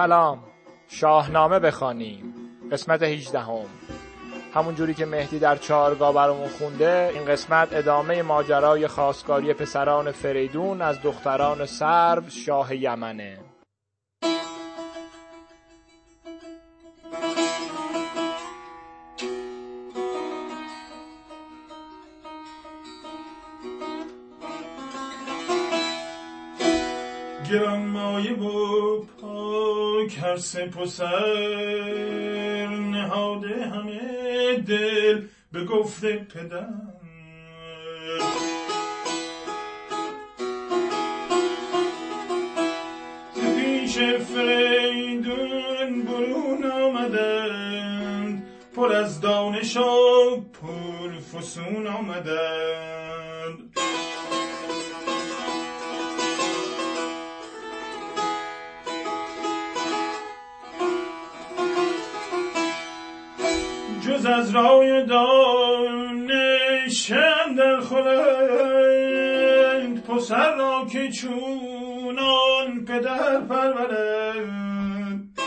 سلام شاهنامه بخوانیم قسمت 18 هم. همون جوری که مهدی در چارگاه برامون خونده این قسمت ادامه ماجرای خواستگاری پسران فریدون از دختران سرو شاه یمنه. گرانمایه و پاک هر سپ دل به گفت پدر. پیش فریدون برون آمدند پر از دانش و پر فسون آمدند. از رای دانش در خورند پسر را که چونان پدر پرورند.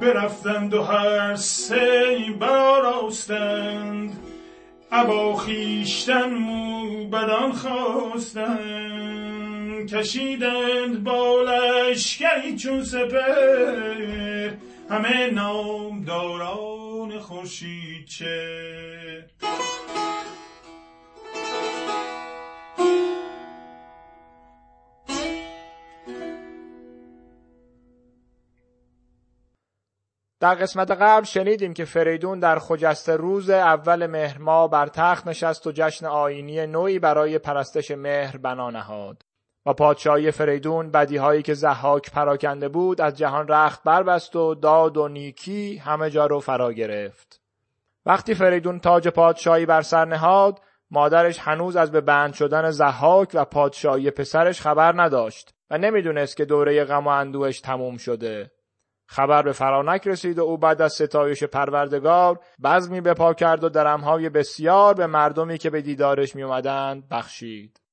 برفتند و هر سه برآراستند ابا خویشتن موبدان خواستند. کشیدند با لشکری چون سپر همه نامداران خورشید چه؟ در قسمت قبل شنیدیم که فریدون در خجسته روز اول مهر بر تخت نشست و جشن آینی نوعی برای پرستش مهر بنا نهاد. و پادشاهی فریدون بدیهایی که زحاک پراکنده بود از جهان رخت بربست و داد و نیکی همه جا رو فرا گرفت وقتی فریدون تاج پادشاهی بر سر نهاد مادرش هنوز از به بند شدن زحاک و پادشاهی پسرش خبر نداشت و نمی‌دونست که دوره غم و اندوهش تموم شده خبر به فرانک رسید و او بعد از ستایش پروردگار بزمی به پا کرد و درمهای بسیار به مردمی که به دیدارش می بخشید.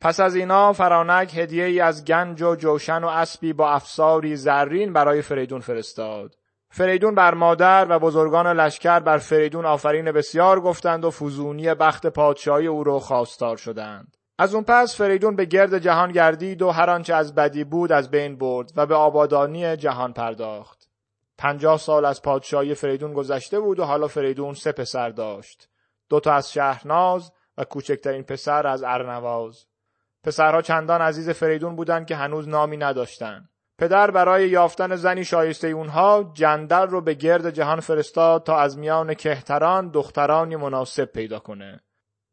پس از اینا فرانک هدیه ای از گنج و جوشن و اسبی با افساری زرین برای فریدون فرستاد. فریدون بر مادر و بزرگان لشکر بر فریدون آفرین بسیار گفتند و فوزونی بخت پادشاهی او را خواستار شدند. از اون پس فریدون به گرد جهان گردید و هر آنچه از بدی بود از بین برد و به آبادانی جهان پرداخت. پنجاه سال از پادشاهی فریدون گذشته بود و حالا فریدون سه پسر داشت. دوتا از شهرناز و کوچکترین پسر از ارنواز. پسرها چندان عزیز فریدون بودند که هنوز نامی نداشتند. پدر برای یافتن زنی شایسته اونها جندل رو به گرد جهان فرستاد تا از میان کهتران دخترانی مناسب پیدا کنه.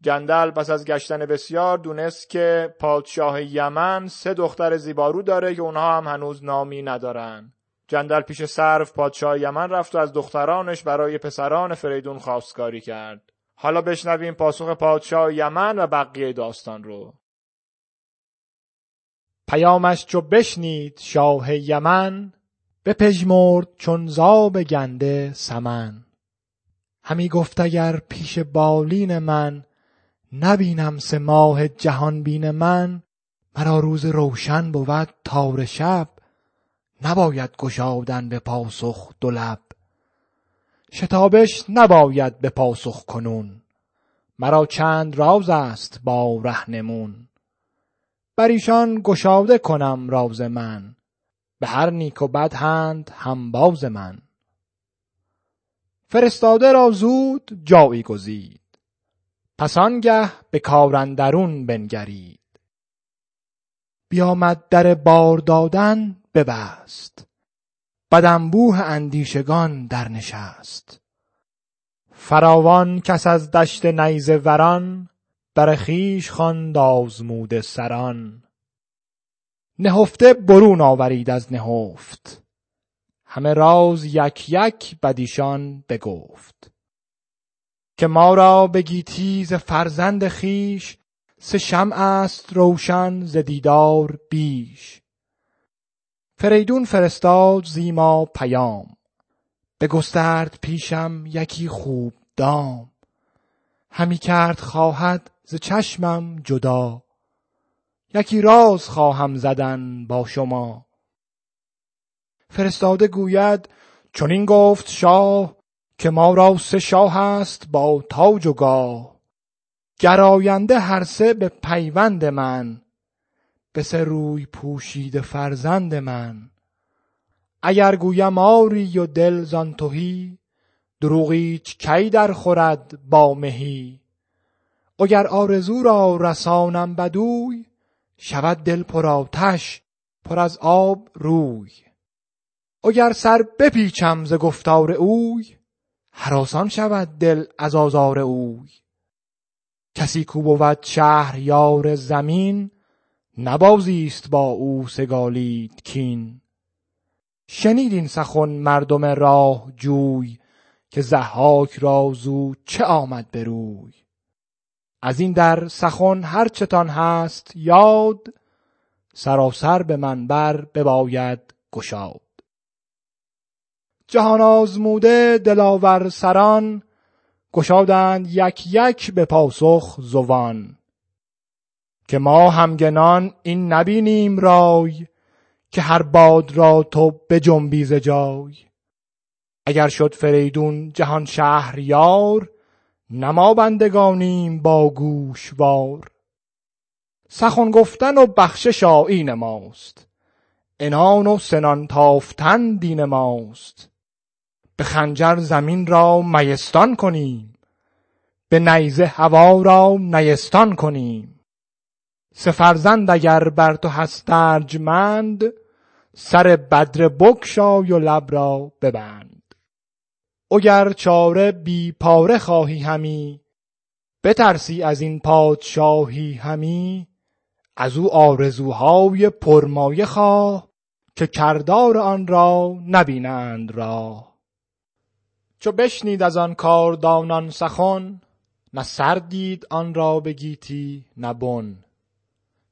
جندل پس از گشتن بسیار دونست که پادشاه یمن سه دختر زیبارو داره که اونها هم هنوز نامی ندارن. جندل پیش سرف پادشاه یمن رفت و از دخترانش برای پسران فریدون خواستگاری کرد. حالا بشنویم پاسخ پادشاه یمن و بقیه داستان رو. پیامش چو بشنید شاه یمن بپژمرد چون زاب گنده سمن. همی گفت اگر پیش بالین من نبینم سه ماه جهان بین من مرا روز روشن بود تار شب نباید گشادن به پاسخ دو لب. شتابش نباید به پاسخ کنون مرا چند راز است با رهنمون. بر ایشان گشاده کنم راز من. به هر نیک و بد هند همباز من. فرستاده را زود جایی گزید. پس آنگه به اندرون بنگرید. بیامد در بار دادن ببست. بد انبوه اندیشگان در نشست فراوان کس از دشت نیزه وران بر خویش خواند آزموده سران. نهفته برون آورید از نهفت. همه راز یک یک بدیشان بگفت. که ما را به گیتی ز فرزند خیش سه شمع است روشن ز دیدار بیش. فریدون فرستاد زیما پیام. بگسترد پیشم یکی خوب دام. همی کرد خواهد ز چشمم جدا یکی راز خواهم زدن با شما. فرستاده گوید چنین گفت شاه که ما را سه شاه است با تاج و گاه. گراینده هر سه به پیوند من به سه روی پوشیده فرزند من. اگر گویم آری و دل زان تهی دروغیچ کی در خورد با مهی. اگر آرزو را رسانم بدوی شود دل پر آتش پر از آب روی. اگر سر بپیچم ز گفتار اوی هراسان شود دل از آزار اوی. کسی کو بود شهریار زمین نبازی است با او سگالید کین. شنید این سخن مردم راه جوی که ضحاک را زو چه آمد به روی. از این در سخن هر چتان هست یاد سراسر به من بر بباید گشاد. جهان آزموده دلاور سران گشادند یک یک به پاسخ زبان که ما همگنان این نبینیم رای که هر باد را تو بجنبی ز جای. اگر شد فریدون جهان شهریار نه ما بندگانیم با گوشوار. سخن گفتن و بخشش آیین ماست. عنان و سنان تافتن دین ماست. به خنجر زمین را میستان کنیم. به نیزه هوا را نیستان کنیم. سه فرزند اگر بر تو هست ارجمند سر بدر بگشای و لب را ببند. اگر چاره بی پاره خواهی همی بترسی از این پادشاهی همی از او آرزوهای پرمایه خواه که کردار آن را نبینند راه. چو بشنید از آن کاردانان سخن نه سر دید آن را به گیتی نه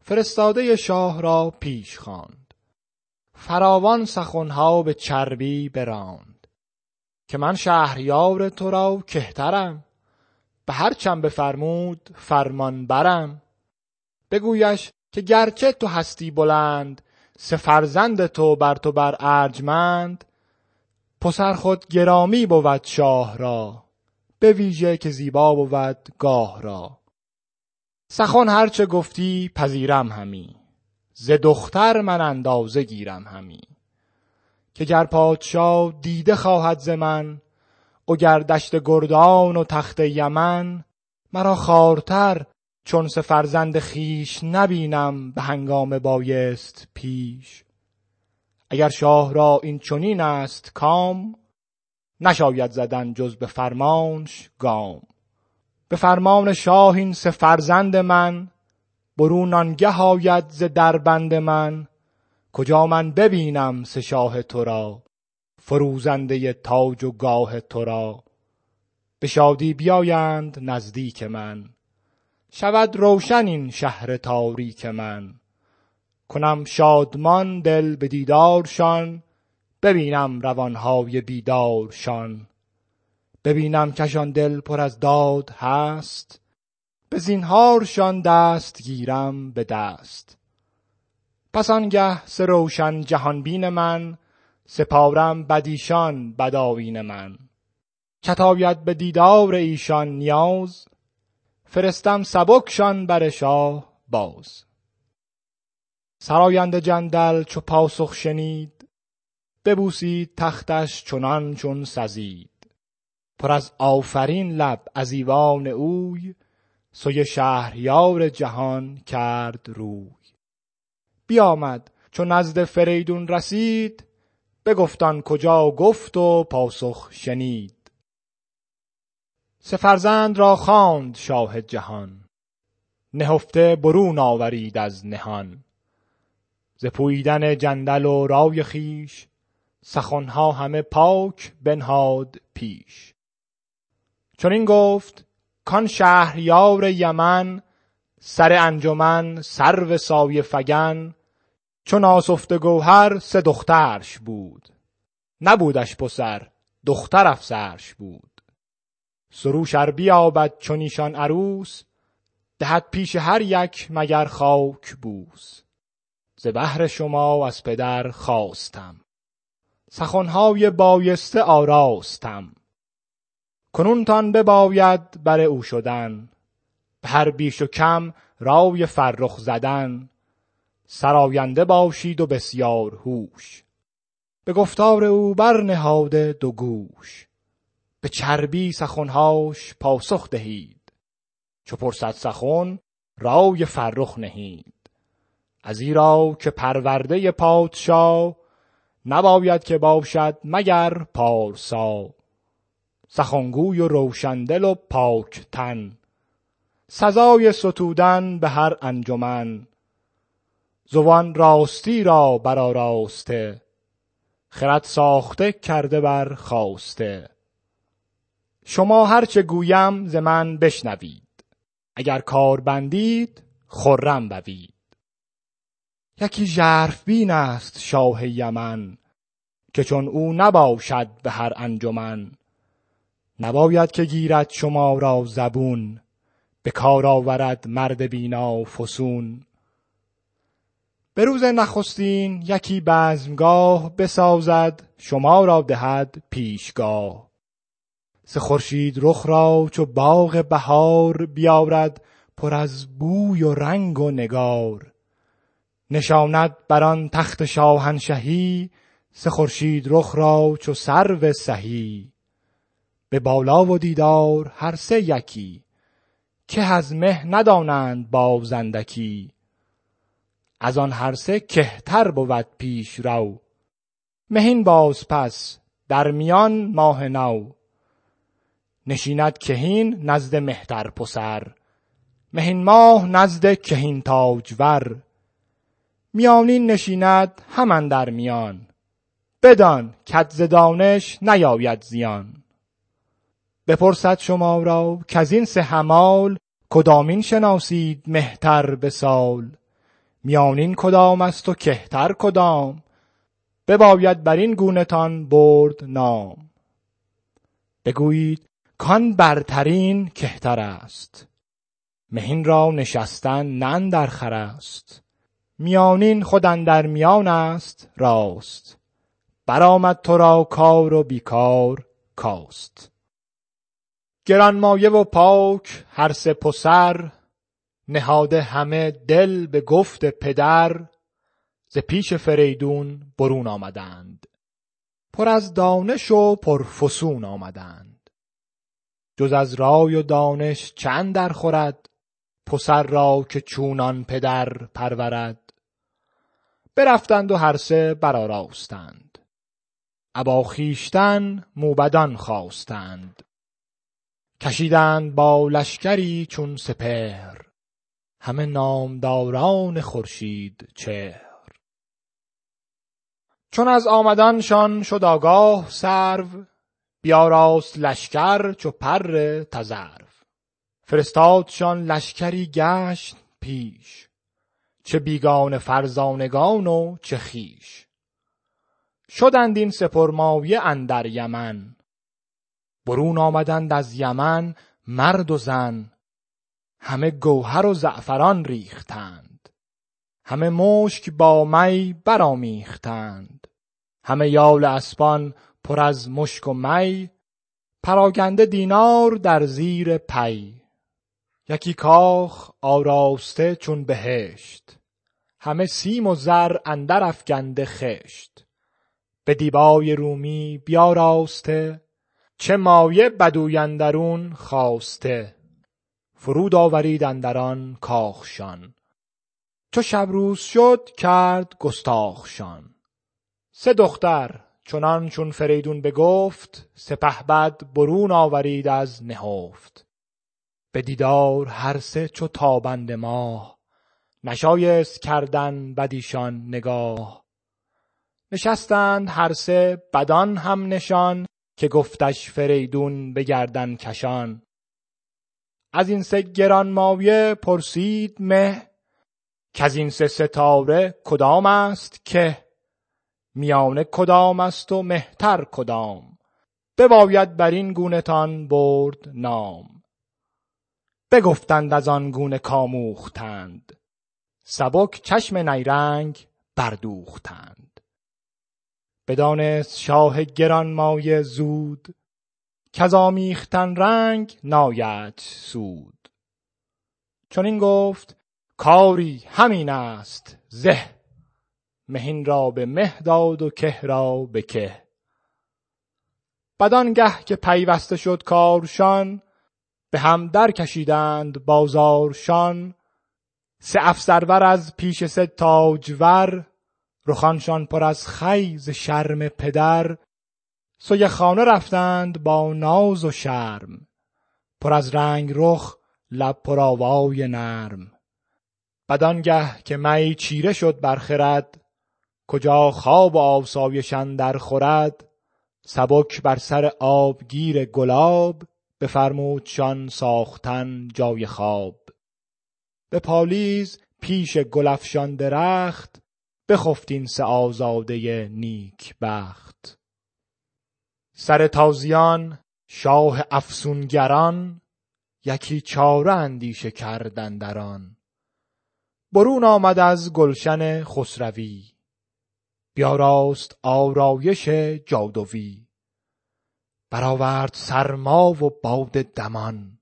فرستاده شاه را پیش خواند. فراوان سخنها به چربی براند. که من شهریار تو را کهترم. به هر چم بفرمود فرمان برم بگویش که گرچه تو هستی بلند سه فرزند تو بر تو بر ارجمند پسر خود گرامی بود شاه را به ویژه که زیبا بود گاه را. سخن هرچه گفتی پذیرم همی ز دختر من اندازه گیرم همی. که گر پادشاه دیده خواهد ز من وگر دشت گردان و تخت یمن مرا خوارتر چون سه فرزند خویش نبینم به هنگام بایست پیش. اگر شاه را این چنین است کام نشاید زدن جز به فرمانش گام. به فرمان شاه این سه فرزند من برون آنگه آید ز دربند من کجا من ببینم سه شاه تو را فروزنده تاج و گاه تو را؟ به شادی بیایند نزدیک من شود روشن این شهر تاریک من. کنم شادمان دل به دیدارشان ببینم روانهای بیدارشان. ببینم کشان دل پر از داد هست به زینهارشان دست گیرم به دست. پس آنگه سه روشن جهان بین من سپارم بدیشان بدآیین من. کتاید به دیدار ایشان نیاز فرستم سبکشان بر شاه باز. سراینده جندل چو پاسخ شنید ببوسید تختش چنان چون سزید. پر از آفرین لب از ایوان اوی سوی شهریار جهان کرد روی. بیامد. چو نزد فریدون رسید بگفت آن کجا گفت و پاسخ شنید. سه فرزند را خواند شاه جهان. نهفته برون آورید از نهان. ز پوییدن جندل و رای خویش سخنها همه پاک بنهاد پیش. چون این گفت کان شهریار یمن سر انجمن سرو سایه فگن چون آسفته گوهر سه دخترش بود. نبودش پسر دختر افسرش بود. سروش ار بیابد چون ایشان عروس دهد پیش هر یک مگر خاک بوس. ز بهر شما از پدر خواستم. سخنهای بایسته آراستم. کنونتان بباید بر او شدن. به هر بیش و کم رای فرخ زدن. سراینده باشید و بسیار هوش. به گفتار او برنهاده دو گوش. به چربی سخنهاش پاسخ دهید. چو پرسد سخن رای فرخ نهید. ازیرا که پرورده پادشا نباید که باشد مگر پارسا. سخنگوی و روشندل و پاک تن. سزای ستودن به هر انجمن. زبان راستی را برآراسته خرد ساخته کرده بر خواسته شما هرچه گویم ز من بشنوید اگر کار بندید خرم بوید. یکی ژرف بین است شاه یمن که چون او نباشد به هر انجمن. نباید که گیرد شما را زبون به کار آورد مرد بینا فسون. به روز نخستین یکی بزمگاه بسازد شما را دهد پیشگاه. خورشید رخ را چو باغ بهار بیارد پر از بوی و رنگ و نگار. نشاند بر آن تخت شاهنشهی سه خورشید رخ را چو سرو سهی. به بالا و دیدار هر سه یکی که از مه ندانند بازندکی. از آن هر سه کهتر بود پیش رو. مهین باز پس در میان ماه نو. نشیند کهین نزد مهتر پسر. مهین ماه نزد کهین تاجور. میانین نشیند هم در میان. بدان کت دانش نیاید زیان. بپرسد شما را کز این سه همال کدامین شناسید مهتر به سال؟ میانین کدام است و کهتر کدام؟ بباید بر این گونهتان برد نام. بگویید کان برترین کهتر است. مهین را نشستن نه اندر خور است. میانین خود اندر میان است راست. برآمد تو را کار و بیکار کاست. گرانمایه و پاک هر سه پسر نهاده همه دل به گفت پدر ز پیش فریدون برون آمدند. پر از دانش و پر فسون آمدند. جز از رای و دانش چه اندر خورد؟ پسر را که چونان پدر پرورد. برفتند و هر سه برآراستند. ابا خویشتن موبدان خواستند. کشیدند با لشکری چون سپهر. همه نامداران خورشید چهر. چون از آمدنشان شد آگاه سرو بیاراست لشکر چو پر تذرو. فرستادشان لشکری گشت پیش چه بیگانه فرزانگان و چه خویش. شدند این سه پرمایه اندر یمن برون آمدند از یمن مرد و زن. همه گوهر و زعفران ریختند. همه مشک با می برآمیختند. همه یال اسپان پر از مشک و می پراگنده دینار در زیر پی. یکی کاخ آراسته چون بهشت. همه سیم و زر اندر افگنده خشت. به دیبای رومی بیاراسته چه مایه بدوی اندرون خواسته فرود آورید اندر آن کاخشان. چو شب روز شد کرد گستاخشان. سه دختر چنان چون فریدون بگفت سپهبد برون آورید از نهفت. به دیدار هر سه چو تابنده ماه نشایست کردن بدیشان نگاه. نشستند هر سه بدان هم نشان که گفتش فریدون به گردن کشان. از این سه گرانمایه پرسید مه از این سه ستاره کدام است که؟ میانه کدام است و مهتر کدام؟ بباید بر این گونه تان برد نام. بگفتند از آن گونه کاموختند. سبک چشم نیرنگ بردوختند. بدانست شاه گرانمایه زود کز آمیختن رنگ ناید سود. چنین گفت کاری همین است زه. مهین را به مه داد و که را به که. بدانگه که پیوسته شد کارشان به هم در کشیدند بازارشان. سه افسرور از پیش سه تاجور رخانشان پر از خی ز شرم پدر. سوی خانه رفتند با ناز و شرم. پر از رنگ رخ لب پر آوای نرم. بدانگه که می چیره شد بر خرد کجا خواب و آسایش اندر خورد سبک بر سر آبگیر گلاب بفرمودشان ساختن جای خواب. به پالیز پیش گل افشان درخت بخفت این سه آزاده نیک بخت. سر تازیان شاه افسونگران یکی چاره اندیشه کرد اندر آن. برون آمد از گلشن خسروی. بیاراست آرایش جادوی. برآورد سرما و باد دمان.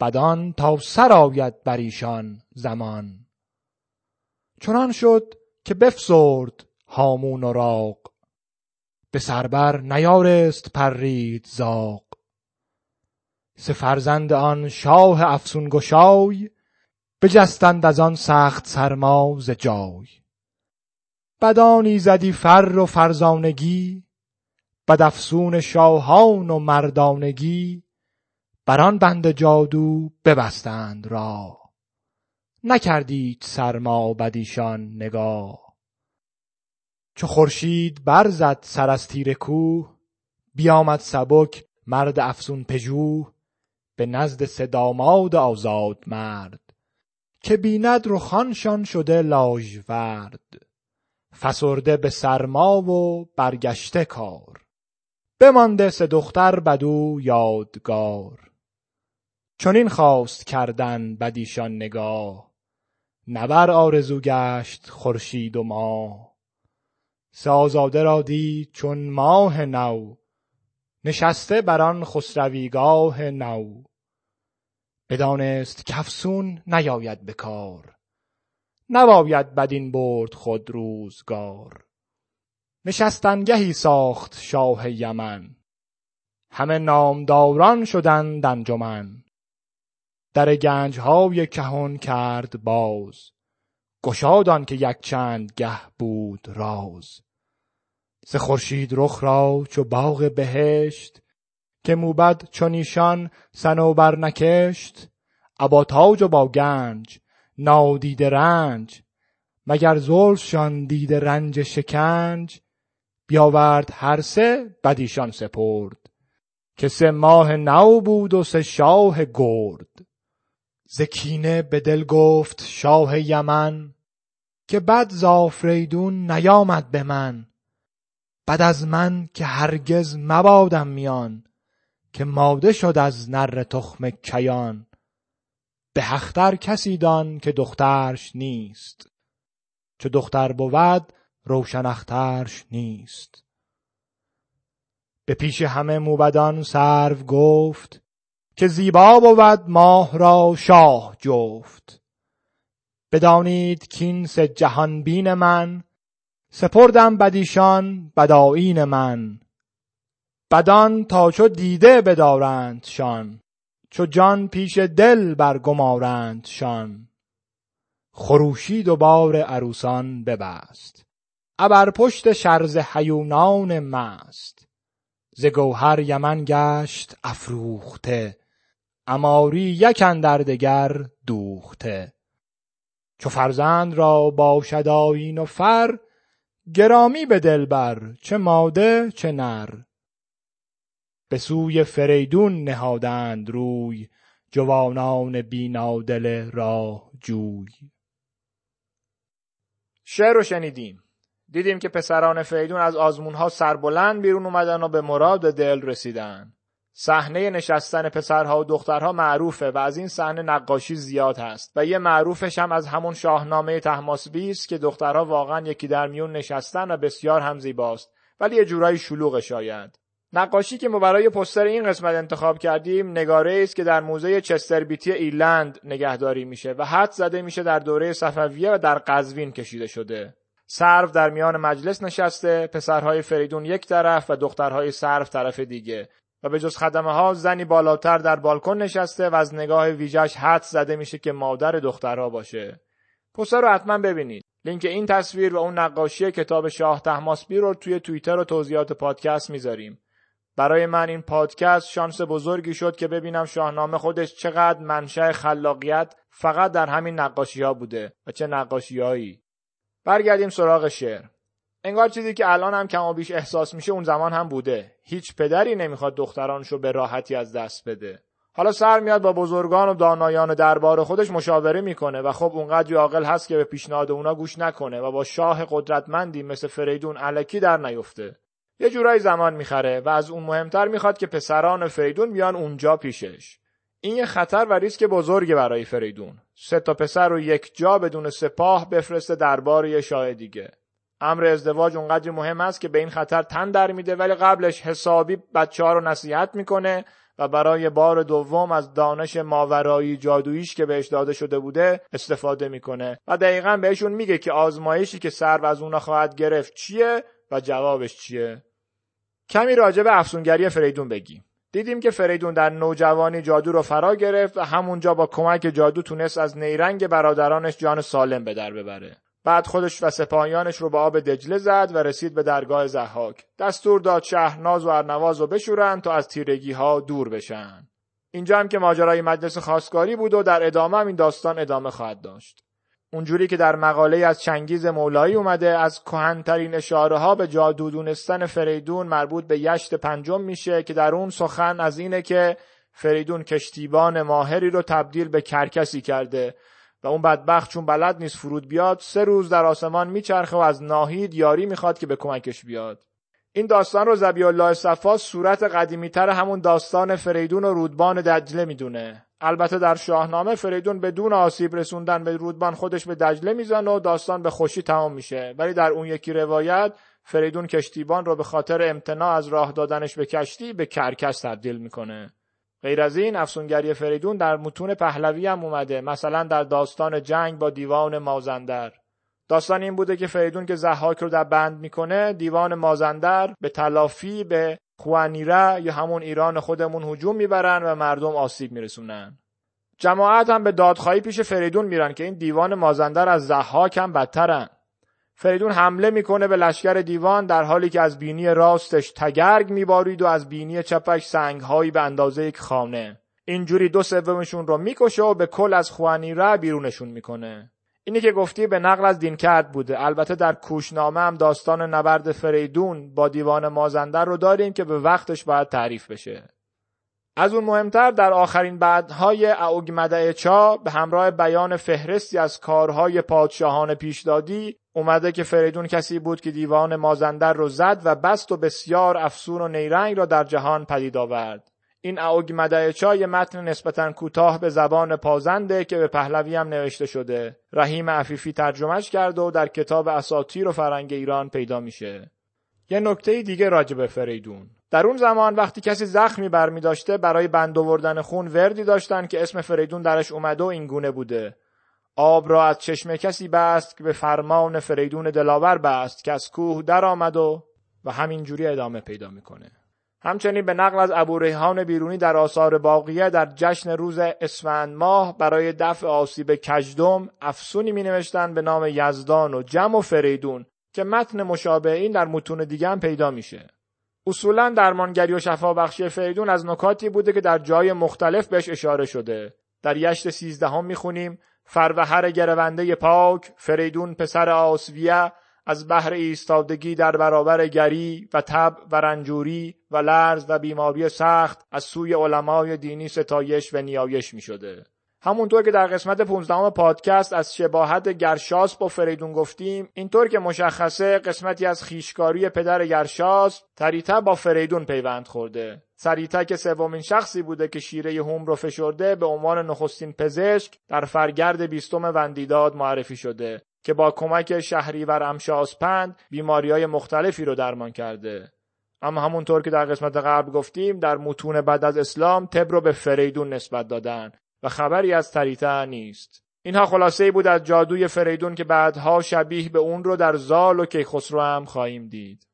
بدان تا سر آید بر ایشان زمان. چنان شد که بفسرد هامون و راق. به سر بر نیارست پرید زاغ. سه فرزند آن شاه افسون گشای بجستند از آن سخت سرما ز جای. بدان ایزدی فر و فرزانگی بد افسون شاهان و مردانگی بر آن بند جادو ببستند راه. نکرد ایچ سرما بدیشان نگاه. چو خورشید برزد سر از تیره کوه بیامد سبک مرد افسون پژوه به نزد سه داماد آزاد مرد. که بیند رخانشان شده لاژورد فسرده به سرما و برگشته کار. بمانده سه دختر بدو یادگار. چنین خواست کردن بدیشان نگاه نه بر آرزو گشت خورشید و ماه. سه آزاده را دید چون ماه نو نشسته بر آن خسرویگاه نو. بدانست کافسون نیاید به کار نباید بدین برد خود روزگار. نشستنگهی ساخت شاه یمن همه نامداران شدند انجمن. در گنجهای کهن کرد باز. گشاد آنکه یک چند گه بود راز. ز خورشید رخ را چو باغ بهشت که موبد چون ایشان صنوبر نکشت. ابا تاج و با گنج نادیده رنج. مگر زلفشان دیده رنج شکنج؟ بیاورد هر سه بدیشان سپرد. که سه ماه نو بود و سه شاه گرد. ز کینه به دل گفت شاه یمن که بد ز آفریدون نیامد به من. بد از من که هرگز مبادم میان که ماده شد از نره تخم کیان. به اختر کسی دان که دخترش نیست. چو دختر بود روشن اخترش نیست. به پیش همه موبدان سرو گفت که زیبا بود ماه را شاه جفت. بدانید کین سه جهان بین من سپردم بدیشان بدایین من. بدان تا چو دیده بدارندشان چو جان پیش دل برگمارندشان خروشید و بار عروسان ببست ابر پشت شرزه هیونان مست. ز گوهر یمن گشت افروخته عماری یک اندر دگر دوخته. چو فرزند را باشد آیین و فر گرامی به دل بر چه ماده چه نر. به سوی فریدون نهادند روی جوانان بینادل راه جوی. شعر رو شنیدیم. دیدیم که پسران فریدون از آزمونها سربلند بیرون اومدن و به مراد دل رسیدن. صحنه نشستن پسرها و دخترها معروفه و از این صحنه نقاشی زیاد هست. و یه معروفش هم از همون شاهنامه تحماسبی است که دخترها واقعا یکی در میون نشستن و بسیار هم زیباست. ولی یه جورایی شلوغ شاید. نقاشی که ما برای پستر این قسمت انتخاب کردیم نگاره است که در موزه چستر بیتی ایلند نگهداری میشه و حد زده میشه در دوره صفویه و در قزوین کشیده شده. سرو در میان مجلس نشسته پسرهای فریدون یک طرف و دخترهای سرو طرف دیگه. و به جز خدمه ها زنی بالاتر در بالکن نشسته و از نگاه ویژش حد زده میشه که مادر دخترها باشه پستر رو حتما ببینید لینک این تصویر و اون نقاشی کتاب شاه تحماسبی رو توی توییتر و توضیحات پادکست می‌ذاریم برای من این پادکست شانس بزرگی شد که ببینم شاهنامه خودش چقدر منشأ خلاقیت فقط در همین نقاشی ها بوده و چه نقاشی هایی. برگردیم سراغ شعر. انگار چیزی که الان هم کم و بیش احساس میشه اون زمان هم بوده. هیچ پدری نمی‌خواد دخترانشو به راحتی از دست بده. حالا سر میاد با بزرگان و دانایان دربار خودش مشاوره می‌کنه و خب اونقدر عاقل هست که به پیشنهاد اونا گوش نکنه و با شاه قدرتمندی مثل فریدون علکی در نیفته. یه جورایی زمان می‌خره و از اون مهمتر می‌خواد که پسران فریدون بیان اونجا پیشش این یه خطر و ریسک بزرگی برای فریدون سه تا پسر رو یک جا بدون سپاه بفرسته دربار یه شاه دیگه امر ازدواج اونقدر مهم است که به این خطر تن در میده ولی قبلش حسابی بچه ها رو نصیحت می‌کنه و برای بار دوم از دانش ماورایی جادوییش که بهش داده شده بوده استفاده می‌کنه. و دقیقا بهشون میگه که آزمایشی که سر از اونا خواهد گرفت چیه و جوابش چیه. کمی راجع به افسونگری فریدون بگیم. دیدیم که فریدون در نوجوانی جادو رو فرا گرفت و همونجا با کمک جادو تونست از نیرنگ برادرانش جان سالم به در ببره. بعد خودش و سپاهیانش رو به آب دجله زد و رسید به درگاه زحاک دستور داد شهرناز و ارنواز رو بشورن تا از تیرگی ها دور بشن. اینجا هم که ماجرای مجلس خواستگاری بود و در ادامه هم این داستان ادامه خواهد داشت. اونجوری که در مقاله از چنگیز مولایی اومده از کهنترین اشاره ها به جادو دونستن فریدون مربوط به یشت پنجم میشه که در اون سخن از اینه که فریدون کشتیبان ماهری رو تبدیل به کرکسی کرده. و اون بدبخت چون بلد نیست فرود بیاد سه روز در آسمان میچرخه و از ناهید یاری می‌خواد که به کمکش بیاد. این داستان رو زبی الله صفا صورت قدیمیتر همون داستان فریدون و رودبان دجله می‌دونه. البته در شاهنامه فریدون بدون آسیب رسوندن به رودبان خودش به دجله می‌زنه و داستان به خوشی تمام میشه. ولی در اون یکی روایت فریدون کشتیبان رو به خاطر امتناع از راه دادنش به کشتی به کرکس تبدیل می‌کنه. غیر از این افسونگری فریدون در متون پهلوی هم اومده. مثلا در داستان جنگ با دیوان مازندر. داستان این بوده که فریدون که زحاک رو در بند می‌کنه دیوان مازندر به تلافی به خوانیره یا همون ایران خودمون هجوم می‌برن و مردم آسیب میرسونن. جماعت هم به دادخواهی پیش فریدون میرن که این دیوان مازندر از زحاک هم بدترن. فریدون حمله می‌کنه به لشکر دیوان در حالی که از بینی راستش تگرگ میبارید و از بینی چپش سنگهایی به اندازه یک خانه. اینجوری دو سومشون رو می‌کشه و به کل از خوانیره بیرونشون می‌کنه. اینی که گفتی به نقل از دینکرد بوده. البته در کوشنامه هم داستان نبرد فریدون با دیوان مازندر رو داریم که به وقتش باید تعریف بشه. از اون مهمتر در آخرین بعدهای اعوگمده چا به همراه بیان فهرستی از کارهای پادشاهان پیشدادی اومده که فریدون کسی بود که دیوان مازندر رو زد و بست و بسیار افسون و نیرنگ را در جهان پدید آورد. این اعوگ چای متن نسبتا کوتاه به زبان پازنده که به پهلوی هم نوشته شده. رحیم عفیفی ترجمهش کرده و در کتاب اساطیر و فرنگ ایران پیدا میشه. یه نکته دیگه راجع به فریدون. در اون زمان وقتی کسی زخمی برمی داشته برای بند آوردن خون وردی داشتن که اسم فریدون درش اومده و این گونه بوده آب را از چشم کسی بست که به فرمان فریدون دلاور بست که از کوه در آمد و و همینجوری ادامه پیدا می‌کنه همچنین به نقل از ابو ریحان بیرونی در آثار باقیه در جشن روز اسفند ماه برای دفع آسیب کجدم افسونی می نوشتن به نام یزدان و جم و فریدون که متن مشابه این در متون دیگه هم پیدا میشه. اصولا درمانگری و شفابخشی فریدون از نکاتی بوده که در جای مختلف بهش اشاره شده. در یشت سیزدهم می‌خونیم فروهر گرونده پاک فریدون پسر آسویه از بحر ایستادگی در برابر گری و تب و رنجوری و لرز و بیماری سخت از سوی علمای دینی ستایش و نیایش می شده. همونطور که در قسمت 15 پادکست از شباهت گرشاس با فریدون گفتیم اینطور که مشخصه قسمتی از خیشکاری پدر گرشاس تریتا با فریدون پیوند خورده. سریتا که سومین شخصی بوده که شیره هوم رو فشرده به عنوان نخستین پزشک در فرگرد بیستم وندیداد معرفی شده که با کمک شهریور امشاسپند بیماری های مختلفی رو درمان کرده. اما همونطور که در قسمت قبل گفتیم در متون بعد از اسلام تب رو به فریدون نسبت دادن. و خبری از تریتا نیست. اینها خلاصه بود از جادوی فریدون که بعدها شبیه به اون رو در زال و کیخسرو هم خواهیم دید.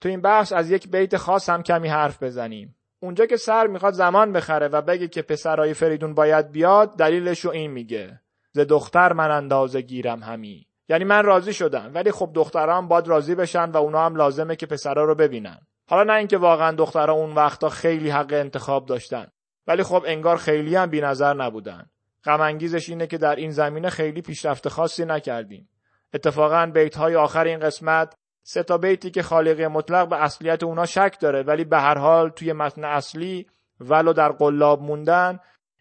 تو این بحث از یک بیت خاص هم کمی حرف بزنیم. اونجا که سر می‌خواد زمان بخره و بگه که پسرای فریدون باید بیاد دلیلش رو این میگه. ز دختر من اندازه گیرم همی. یعنی من راضی شدم ولی خب دختران باید راضی بشن و اونا هم لازمه که پسرا رو ببینن. حالا نه اینکه واقعا دخترها اون وقتا خیلی حق انتخاب داشتن. ولی خب انگار خیلی هم نظر نبودن. غم انگیزش اینه که در این زمینه خیلی پیشرفت خاصی نکردیم. اتفاقا بیت های آخر این قسمت سه تا بیتی که خالقی مطلق به اصلیت اونا شک داره ولی به هر حال توی متن اصلی ولو در قلاب موندن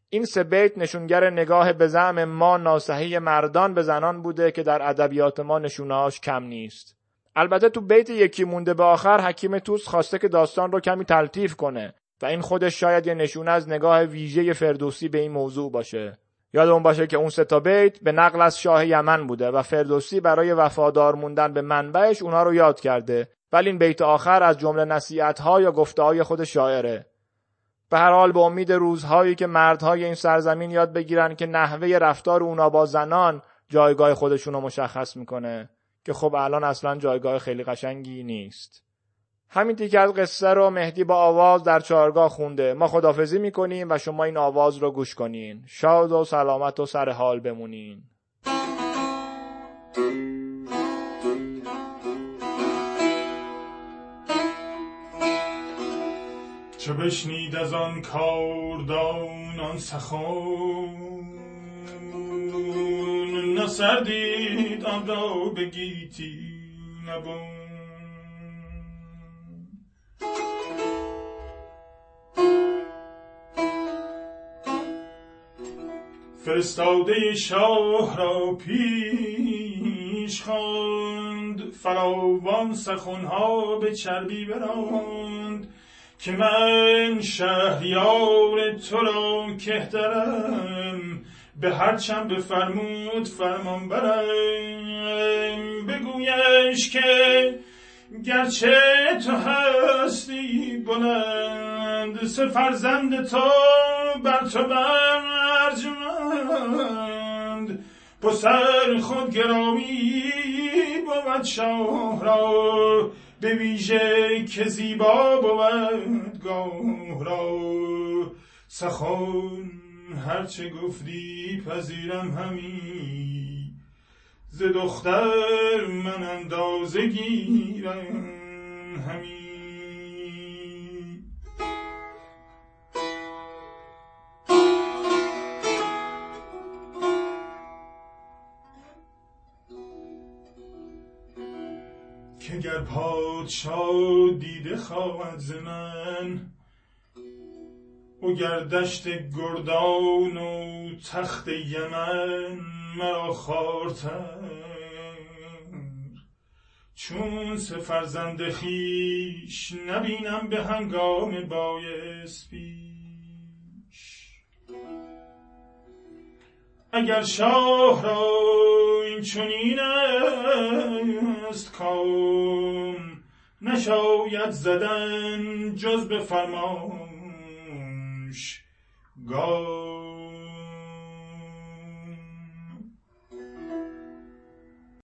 این سه بیت نشونگر نگاه به زعم ما ناسحی مردان به زنان بوده که در ادبیات ما نشونهاش کم نیست. البته تو بیت یکی مونده به آخر حکیم توس خواسته که داستان رو کمی تلطیف کنه. و این خودش شاید یه نشونه از نگاه ویژه فردوسی به این موضوع باشه. یادمون باشه که اون ستا بیت به نقل از شاه یمن بوده و فردوسی برای وفادار موندن به منبعش اونا رو یاد کرده. ولی این بیت آخر از جمله نصیحت ها یا گفته های خود شاعره. به هر حال به امید روزهایی که مردهای این سرزمین یاد بگیرن که نحوه رفتار اونا با زنان جایگاه خودشون رو مشخص می‌کنه. که خب الان اصلا جایگاه خیلی قشنگی نیست. همین تیکه از قصه رو مهدی با آواز در چهارگاه خونده. ما خدافزی می‌کنیم و شما این آواز رو گوش کنین. شاد و سلامت و سر حال بمونین. چه بشنید از آن کاردان آن سخن؟ نسردید آن را بگیتی نبون. فرستاده شاه را پیش خواند. فراوان سخنها به چربی براند که من شهریار تو را کهترم. به هرچم بفرمود فرمان برم بگویش که گرچه تو هستی بلند سه فرزند تو بر تو برجمند. پسر خود گرامی بود شاه را به ویژه که زیبا بود گاه را. سخن هرچه گفتی پذیرم همی ز دختر من اندازه گیرم همی که گر پادشاه دیده خواهد ز من او گردشت گردان و تخت یمن مرا خارتر چون سه فرزند خیش نبینم به هنگام بایست پیش. اگر شاه را این چنین است کام نشاید زدن جز به فرمانش. گاه